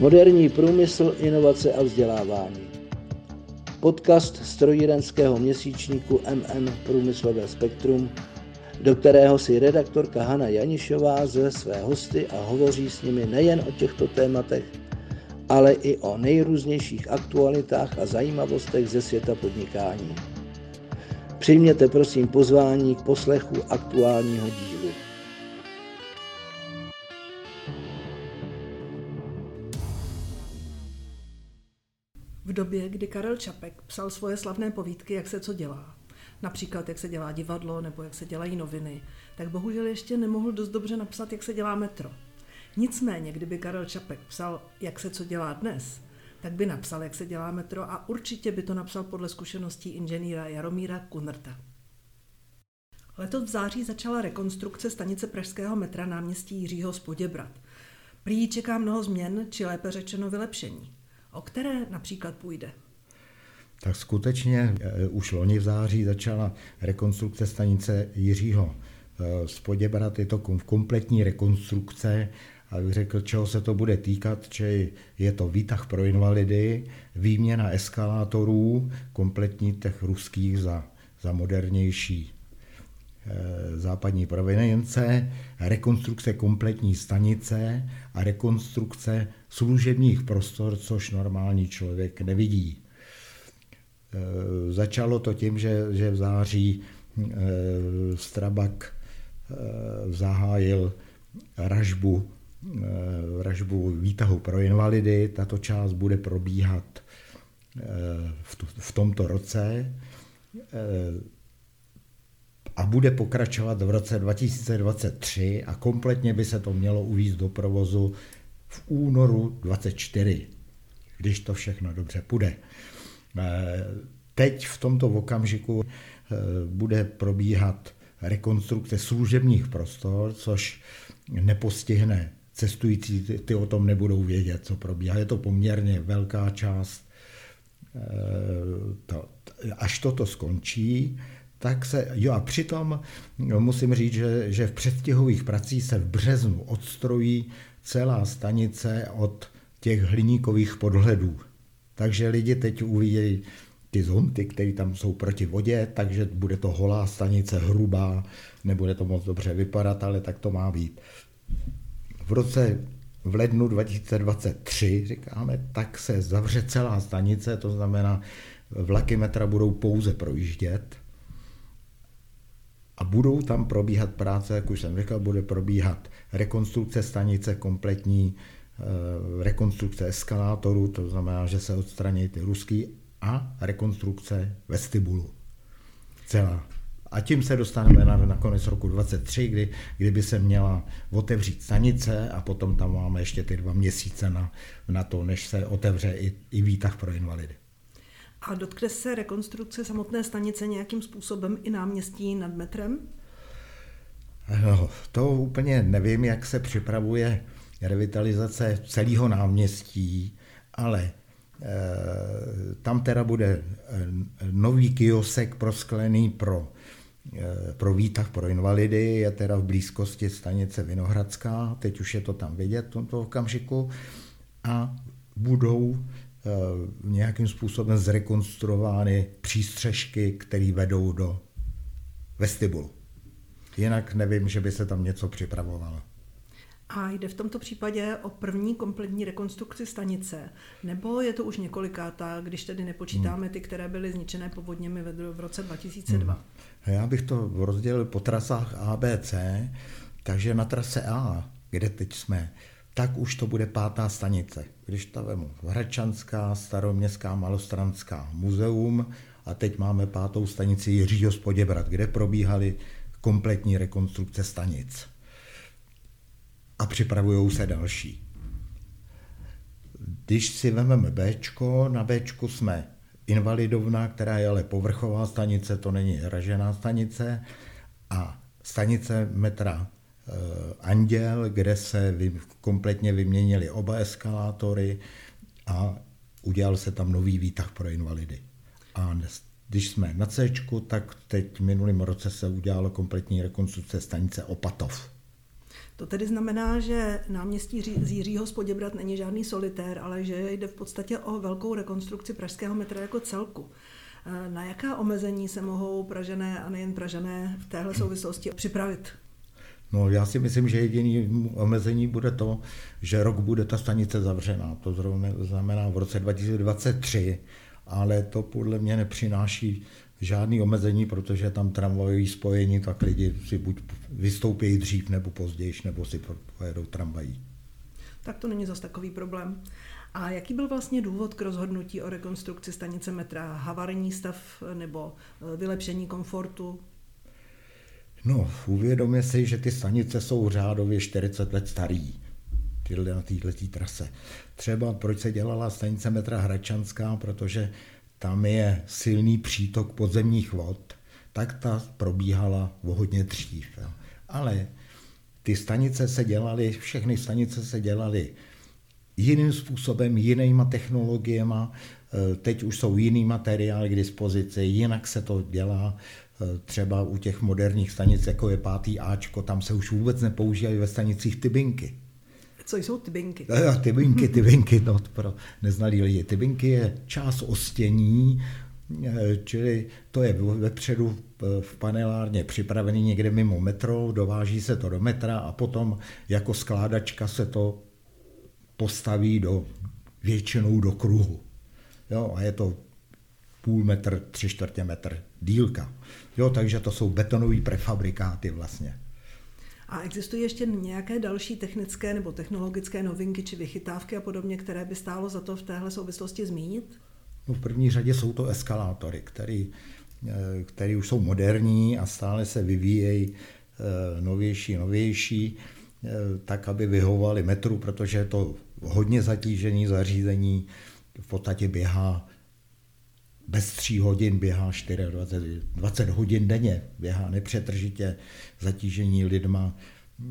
Moderní průmysl, inovace a vzdělávání. Podcast strojírenského měsíčníku MM Průmyslové spektrum, do kterého si redaktorka Hana Janišová zve své hosty a hovoří s nimi nejen o těchto tématech, ale i o nejrůznějších aktualitách a zajímavostech ze světa podnikání. Přijměte prosím pozvání k poslechu aktuálního dílu. V době, kdy Karel Čapek psal svoje slavné povídky, jak se co dělá, například jak se dělá divadlo nebo jak se dělají noviny, tak bohužel ještě nemohl dost dobře napsat, jak se dělá metro. Nicméně, kdyby Karel Čapek psal, jak se co dělá dnes, tak by napsal, jak se dělá metro a určitě by to napsal podle zkušeností inženýra Jaromíra Kunrta. Letos v září začala rekonstrukce stanice Pražského metra náměstí Jiřího Spoděbrat. Prý čeká mnoho změn, či lépe řečeno vylepšení. O které například půjde? Tak skutečně eh, už loni v září začala rekonstrukce stanice Jiřího Spoděbrat. Je to kompletní rekonstrukce abych řekl, čeho se to bude týkat, že je to výtah pro invalidy, výměna eskalátorů, kompletní těch ruských za, za modernější e, západní provenience, rekonstrukce kompletní stanice a rekonstrukce služebních prostor, což normální člověk nevidí. E, začalo to tím, že, že v září e, Strabak e, zahájil ražbu vražbu výtahu pro invalidy. Tato část bude probíhat v tomto roce a bude pokračovat v roce 2023 a kompletně by se to mělo uvízt do provozu v únoru 24, když to všechno dobře půjde. Eh, teď v tomto okamžiku bude probíhat rekonstrukce služebních prostor, což nepostihne cestující ty, o tom nebudou vědět, co probíhá. Je to poměrně velká část. Eh, až toto skončí, tak se, jo a přitom musím říct, že, že v předstihových pracích se v březnu odstrojí celá stanice od těch hliníkových podhledů. Takže lidi teď uvidějí ty zonty, které tam jsou proti vodě, takže bude to holá stanice, hrubá, nebude to moc dobře vypadat, ale tak to má být v roce v lednu 2023, říkáme, tak se zavře celá stanice, to znamená, vlaky metra budou pouze projíždět budou tam probíhat práce, jak už jsem říkal, bude probíhat rekonstrukce stanice kompletní, eh, rekonstrukce eskalátorů, to znamená, že se odstraní ty ruský a rekonstrukce vestibulu. Celá a tím se dostaneme na, na konec roku 23, kdy, kdyby se měla otevřít stanice a potom tam máme ještě ty dva měsíce na, na to, než se otevře i, i výtah pro invalidy. A dotkne se rekonstrukce samotné stanice nějakým způsobem i náměstí nad metrem? No, to úplně nevím, jak se připravuje revitalizace celého náměstí, ale e, tam teda bude e, nový kiosek prosklený pro Eh, pro výtah pro invalidy je teda v blízkosti stanice Vinohradská, teď už je to tam vidět v tomto okamžiku, a budou eh, nějakým způsobem zrekonstruovány přístřežky, které vedou do vestibulu. Jinak nevím, že by se tam něco připravovalo. A jde v tomto případě o první kompletní rekonstrukci stanice, nebo je to už několikátá, když tedy nepočítáme hmm. ty, které byly zničené povodněmi v roce 2002? Hmm. Já bych to rozdělil po trasách A, B, C, takže na trase A, kde teď jsme, tak už to bude pátá stanice. Když to vemu, Hradčanská, Staroměstská, Malostranská muzeum a teď máme pátou stanici Jiřího Spoděbrat, kde probíhaly kompletní rekonstrukce stanic. A připravují se další. Když si vezmeme B, na B jsme invalidovna, která je ale povrchová stanice, to není ražená stanice, a stanice metra Anděl, kde se kompletně vyměnili oba eskalátory a udělal se tam nový výtah pro invalidy. A když jsme na C, tak teď v minulém roce se udělalo kompletní rekonstrukce stanice Opatov. To tedy znamená, že náměstí z Jiřího z Poděbrat není žádný solitér, ale že jde v podstatě o velkou rekonstrukci pražského metra jako celku. Eh, na jaká omezení se mohou Pražené a nejen Pražené v téhle souvislosti připravit? No já si myslím, že jediný omezení bude to, že rok bude ta stanice zavřená. To zrovna znamená v roce 2023, ale to podle mě nepřináší žádný omezení, protože tam tramvajové spojení, tak lidi si buď vystoupí dřív nebo později, nebo si pojedou tramvají. Tak to není zas takový problém. A jaký byl vlastně důvod k rozhodnutí o rekonstrukci stanice metra? Havarijní stav nebo e, vylepšení komfortu? No, uvědomě si, že ty stanice jsou řádově 40 let starý tyhle na této trase. Třeba proč se dělala stanice metra Hračanská, protože tam je silný přítok podzemních vod, tak ta probíhala o hodně dřív. Jo. Ale ty stanice se dělaly, všechny stanice se dělaly jiným způsobem, jinýma technologiemi, e, teď už jsou jiný materiály k dispozici, jinak se to dělá, třeba u těch moderních stanic, jako je pátý Ačko, tam se už vůbec nepoužívají ve stanicích tybinky. Co jsou tybinky? No, tybinky, tybinky, no, pro neznalý lidi. Tybinky je část ostění, e, čili to je vepředu v panelárně připravený někde mimo metro, dováží se to do metra a potom jako skládačka se to postaví do, většinou do kruhu. Jo, a je to půl metr, tři čtvrtě metr dílka. Jo, takže to jsou betonové prefabrikáty vlastně. A existují ještě nějaké další technické nebo technologické novinky či vychytávky a podobně, které by stálo za to v téhle souvislosti zmínit? No v první řadě jsou to eskalátory, které eh, který už jsou moderní a stále se vyvíjejí eh, novější, novější, eh, tak, aby vyhovovali metru, protože je to hodně zatížený zařízení, v podstatě běhá bez tří hodin běhá 24, 20 hodin denně, běhá nepřetržitě zatížení lidma,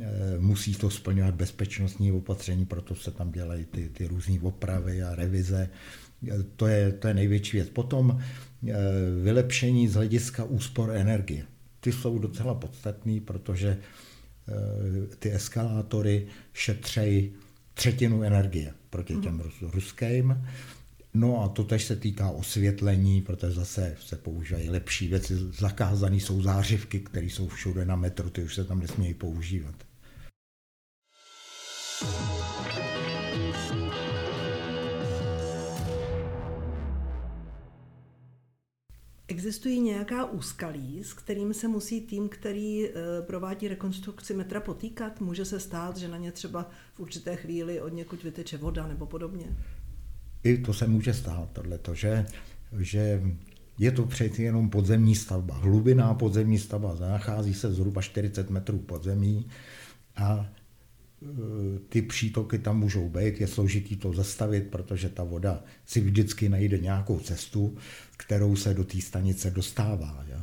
eh, musí to splňovat bezpečnostní opatření, proto se tam dělají ty, ty různé opravy a revize. Eh, to je, to je největší věc. Potom eh, vylepšení z hlediska úspor energie. Ty jsou docela podstatný, protože ty eskalátory šetřejí třetinu energie proti těm mm. ruským. No a to tež se týká osvětlení, protože zase se používají lepší věci. Zakázané jsou zářivky, které jsou všude na metru, ty už se tam nesmějí používat. Existují nějaká úskalí, s kterým se musí tým, který eh, provádí rekonstrukci metra, potýkat? Může se stát, že na ně třeba v určité chvíli od někud vyteče voda nebo podobně? I to se může stát, tohleto, že, že je to přeci jenom podzemní stavba, hlubiná podzemní stavba, nachází se zhruba 40 metrů podzemí a e, ty přítoky tam můžou být, je složitý to zastavit, protože ta voda si vždycky najde nějakou cestu, kterou se do té stanice dostává. Jo.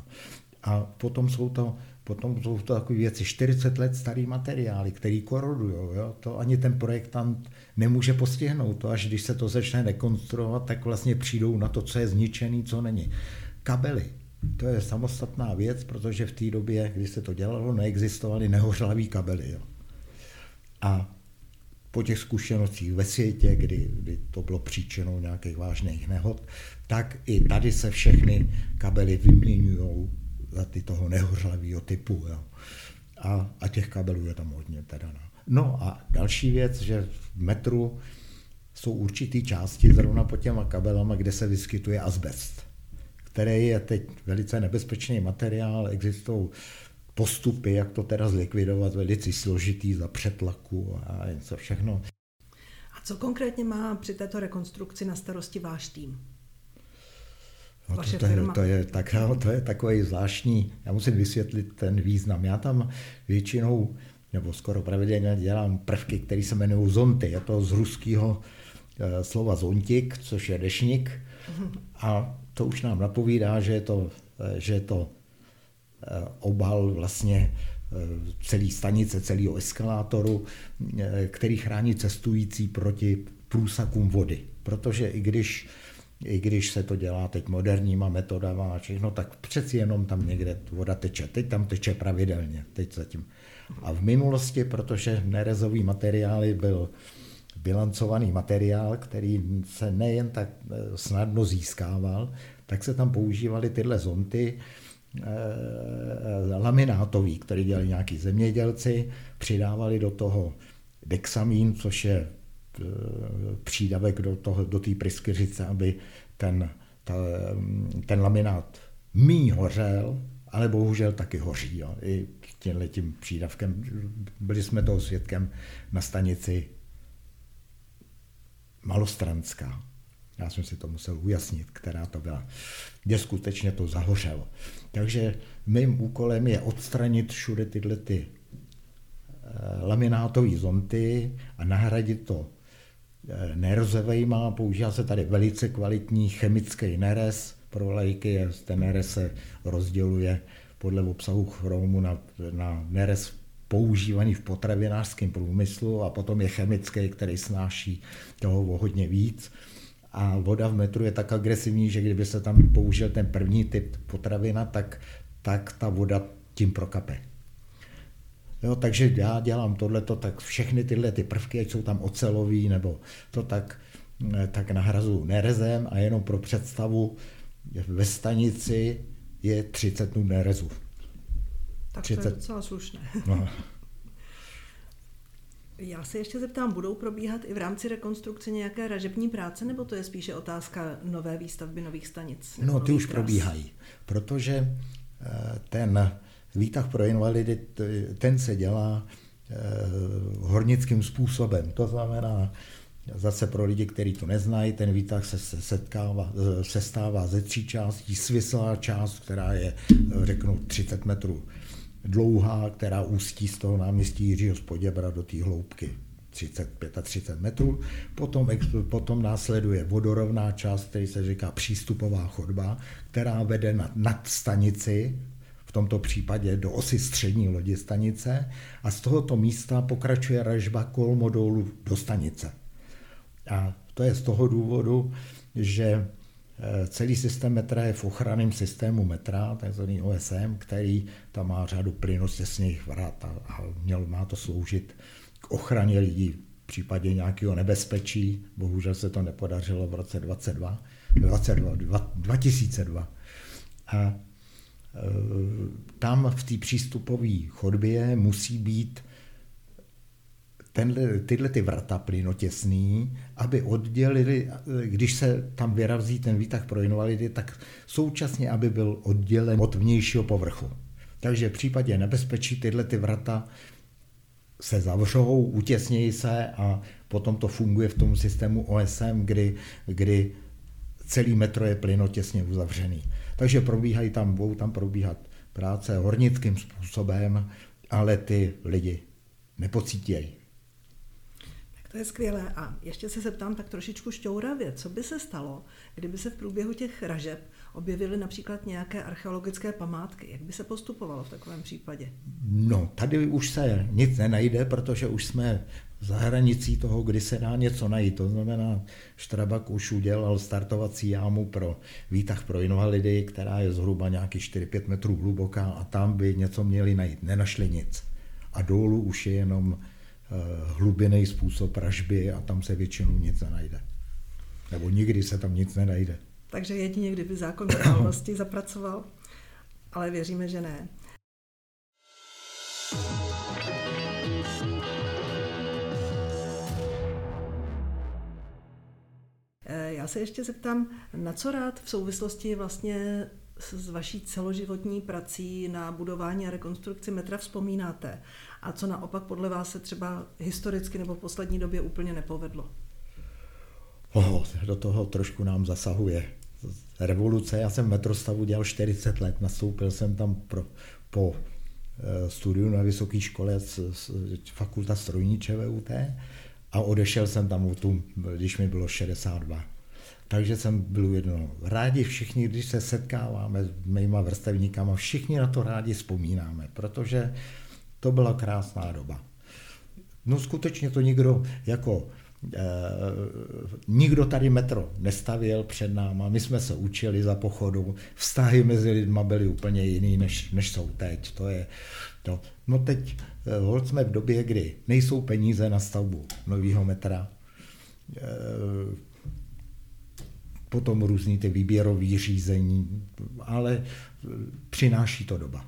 A potom jsou to Potom jsou to takové věci, 40 let starý materiály, který korodují. Jo? To ani ten projektant nemůže postihnout. To až když se to začne rekonstruovat, tak vlastně přijdou na to, co je zničený, co není. Kabely. To je samostatná věc, protože v té době, kdy se to dělalo, neexistovaly nehořlavý kabely. Jo? A po těch zkušenostích ve světě, kdy, kdy to bylo příčinou nějakých vážných nehod, tak i tady se všechny kabely vyměňují za ty toho nehořlavého typu. Jo. A, a těch kabelů je tam hodně teda. No. no a další věc, že v metru jsou určitý části zrovna pod těma kabelama, kde se vyskytuje asbest, který je teď velice nebezpečný materiál, existují postupy, jak to teda zlikvidovat, velice složitý za přetlaku a něco všechno. A co konkrétně má při této rekonstrukci na starosti váš tým? No, to, to, je, to, je, tak, to je takový zvláštní, já musím vysvětlit ten význam. Já tam většinou, nebo skoro pravidelně dělám prvky, které se jmenují zonty. Je to z ruského e, slova zontik, což je dešník. A to už nám napovídá, že je to, e, že je to e, obal vlastně celý stanice, celého eskalátoru, který chrání cestující proti průsakům vody. Protože i když i když se to dělá teď moderníma metodama a všechno, tak přeci jenom tam někde voda teče. Teď tam teče pravidelně, teď zatím. A v minulosti, protože nerezový materiály byl bilancovaný materiál, který se nejen tak eh, snadno získával, tak se tam používaly tyhle zonty, eh, laminátový, který dělali nějaký zemědělci, přidávali do toho dexamín, což je přídavek do, toho, do té pryskyřice, aby ten, ta, ten laminát míň hořel, ale bohužel taky hoří. Jo. I tímhle tím přídavkem. Byli jsme toho svědkem na stanici Malostranská. Já jsem si to musel ujasnit, která to byla, kde skutečně to zahořelo. Takže mým úkolem je odstranit všude tyhle ty eh, laminátové zonty a nahradit to eh, nerezovejma. Používá se tady velice kvalitní chemický nerez pro lajky. Ten nerez se rozděluje podle obsahu chromu na, na nerez používaný v potravinářském průmyslu a potom je chemický, který snáší toho o hodně víc. A voda v metru je tak agresivní, že kdyby se tam použil ten první typ potravina, tak, tak ta voda tím prokape. Jo, takže já dělám tohleto, tak všechny tyhle ty prvky, ať jsou tam ocelový nebo to tak, tak nahrazu nerezem a jenom pro představu ve stanici je 30 dnů nerezu. Tak 30. to je docela slušné. No. Já se ještě zeptám, budou probíhat i v rámci rekonstrukce nějaké ražební práce, nebo to je spíše otázka nové výstavby nových stanic? No, ty už tras? probíhají, protože eh, ten výtah pro invalidy, ten se dělá eh, hornickým způsobem. To znamená, Zase pro lidi, kteří to neznají, ten výtah se setkává, se stává ze tří částí. Svislá část, která je, řeknu, 30 metrů dlouhá, která ústí z toho náměstí Jiřího Spoděbra do té hloubky 35 a 30 metrů. Potom, potom následuje vodorovná část, který se říká přístupová chodba, která vede na, nad stanici, tomto případě do osy střední lodi stanice a z tohoto místa pokračuje ražba kolmodolu do stanice. A to je z toho důvodu, že eh, celý systém metra je v ochranném systému metra, takzvaný OSM, který tam má řadu plynostěsných vrat a, a měl, má to sloužit k ochraně lidí v případě nějakého nebezpečí. Bohužel se to nepodařilo v roce 22, 22 2002. A e, tam v té přístupové chodbě musí být tenhle, tyhle ty vrata plynotěsný, aby oddělili, když se tam vyrazí ten výtah pro invalidy, tak současně, aby byl oddělen od vnějšího povrchu. Takže v případě nebezpečí tyhle ty vrata se zavřou, utěsnějí se a potom to funguje v tom systému OSM, kdy, kdy celý metro je plynotěsně uzavřený. Takže probíhají tam, budou tam probíhat práce hornickým způsobem, ale ty lidi nepocítějí. To je skvělé. A ještě se zeptám tak trošičku šťouravě, co by se stalo, kdyby se v průběhu těch ražeb objevily například nějaké archeologické památky? Jak by se postupovalo v takovém případě? No, tady už se nic nenajde, protože už jsme za hranicí toho, kdy se dá něco najít. To znamená, Štrabak už udělal startovací jámu pro výtah pro invalidy, která je zhruba nějaký 4-5 metrů hluboká a tam by něco měli najít. Nenašli nic. A dolů už je jenom hlubiný způsob ražby a tam se většinou nic nenajde. Nebo nikdy se tam nic nenajde. Takže jedině, kdyby zákon reálnosti zapracoval, ale věříme, že ne. Eh, já se ještě zeptám, na co rád v souvislosti vlastně s vaší celoživotní prací na budování a rekonstrukci metra vzpomínáte? A co naopak podle vás se třeba historicky nebo v poslední době úplně nepovedlo? Oh, do toho trošku nám zasahuje revoluce. Já jsem metrostavu dělal 40 let, nastoupil jsem tam pro, po eh, studiu na vysoké škole z, z fakulta strojní ČVUT a odešel jsem tam, tu, když mi bylo 62. Takže jsem byl jedno. Rádi všichni, když se setkáváme s mýma vrstevníkama, všichni na to rádi vzpomínáme, protože to byla krásná doba. No skutečně to nikdo jako nikdo tady metro nestavil před náma, my jsme se učili za pochodu, vztahy mezi lidma byly úplně jiný, než, než jsou teď. To je, to. No teď uh, jsme v době, kdy nejsou peníze na stavbu nového metra, uh, potom různý ty výběrový řízení, ale přináší to doba.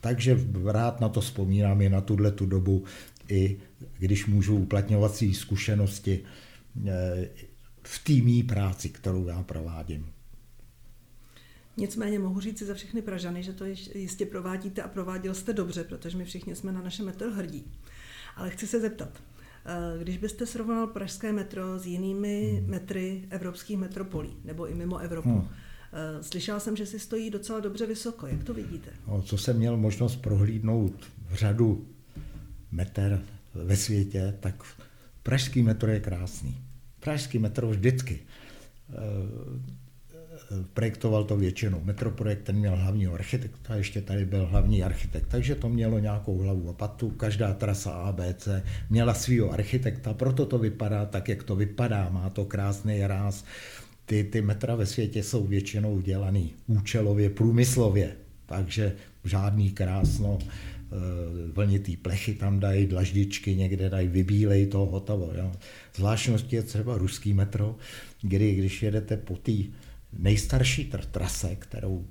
Takže rád na to vzpomínám i na tuhle tu dobu, i když můžu uplatňovat své zkušenosti eh, v týmní práci, kterou já provádím. Nicméně mohu říct si za všechny Pražany, že to jistě provádíte a prováděl jste dobře, protože my všichni jsme na naše metro hrdí. Ale chci se zeptat, eh, když byste srovnal pražské metro s jinými hmm. metry evropských metropolí, nebo i mimo Evropu, hmm. Eh, slyšel jsem, že si stojí docela dobře vysoko. Jak to vidíte? No, co jsem měl možnost prohlídnout v řadu meter ve světě, tak pražský metro je krásný. Pražský metro vždycky eh, projektoval to většinou. Metroprojekt ten měl hlavního architekta, ještě tady byl hlavní architekt, takže to mělo nějakou hlavu a patu. Každá trasa ABC měla svého architekta, proto to vypadá tak, jak to vypadá. Má to krásný ráz. Ty, ty metra ve světě jsou většinou dělaný účelově, průmyslově, takže žádný krásno Eh, vlnitý plechy tam dají, dlaždičky někde dají, vybílej to, hotovo. Jo. Zvláštností je třeba ruský metro, kdy když jedete po té nejstarší trase, kterou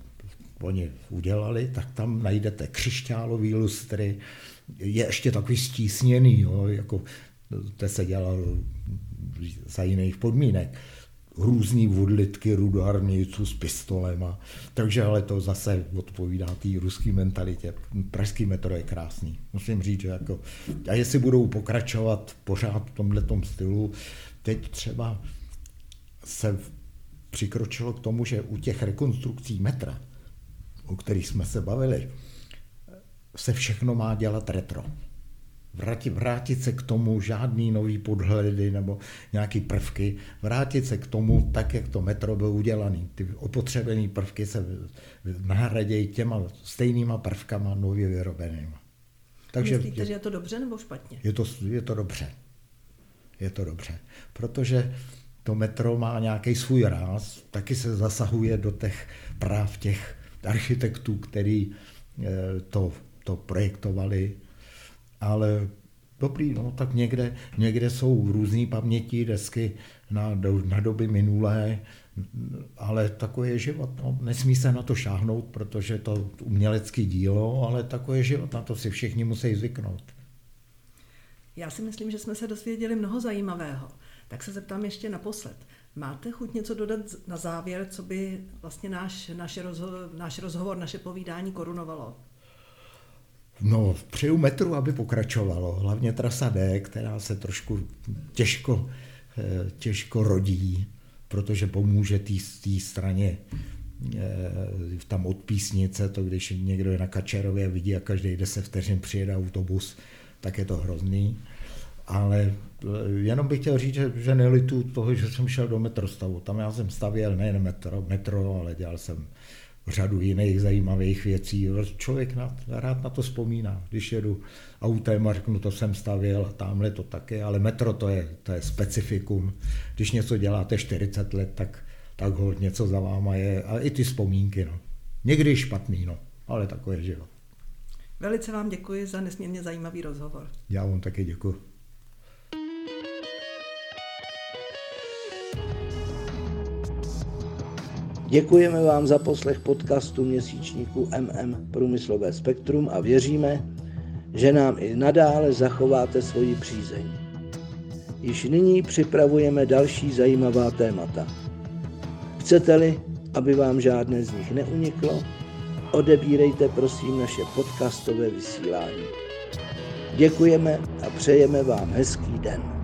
oni udělali, tak tam najdete křišťálový lustry, je ještě takový stísněný, jo, jako to se dělalo za jiných podmínek různý vodlitky rudárníců s pistolema. Takže ale to zase odpovídá té ruské mentalitě. Pražský metro je krásný. Musím říct, že jako, a jestli budou pokračovat pořád v tomhle stylu, teď třeba se přikročilo k tomu, že u těch rekonstrukcí metra, o kterých jsme se bavili, se všechno má dělat retro vrátit, vrátit se k tomu, žádný nový podhledy nebo nějaký prvky, vrátit se k tomu tak, jak to metro bylo udělané. Ty opotřebené prvky se nahradějí těma stejnýma prvkama nově vyrobenýma. Takže Myslíte, je, že je to dobře nebo špatně? Je to, je to dobře. Je to dobře. Protože to metro má nějaký svůj ráz, taky se zasahuje do těch práv těch architektů, který eh, to, to projektovali, ale dobrý, no tak někde, někde jsou různé paměti, desky na, na doby minulé, ale takový je život. No. Nesmí se na to šáhnout, protože to umělecký dílo, ale takový je život, na to si všichni musí zvyknout. Já si myslím, že jsme se dozvěděli mnoho zajímavého. Tak se zeptám ještě naposled. Máte chuť něco dodat na závěr, co by vlastně náš, náš, rozho- náš rozhovor, naše povídání korunovalo? No, přeju metru, aby pokračovalo, hlavně trasa D, která se trošku těžko, eh, těžko rodí, protože pomůže té straně eh, tam od písnice, to když někdo je na Kačerově, vidí a každý 10 vteřin přijede autobus, tak je to hrozný. Ale eh, jenom bych chtěl říct, že, že nelitu toho, že jsem šel do metrostavu. Tam já jsem stavěl nejen metro, metro ale dělal jsem řadu jiných zajímavých věcí. Člověk na, rád na to vzpomíná. Když jedu autem a řeknu, to jsem stavěl a tamhle to taky, ale metro to je, to je specifikum. Když něco děláte 40 let, tak, tak hold něco za váma je. A i ty vzpomínky. No. Někdy špatný, no, ale takové je život. Velice vám děkuji za nesmírně zajímavý rozhovor. Já vám taky děkuji. Děkujeme vám za poslech podcastu měsíčníku MM Průmyslové spektrum a věříme, že nám i nadále zachováte svoji přízeň. Již nyní připravujeme další zajímavá témata. Chcete-li, aby vám žádné z nich neuniklo, odebírejte prosím naše podcastové vysílání. Děkujeme a přejeme vám hezký den.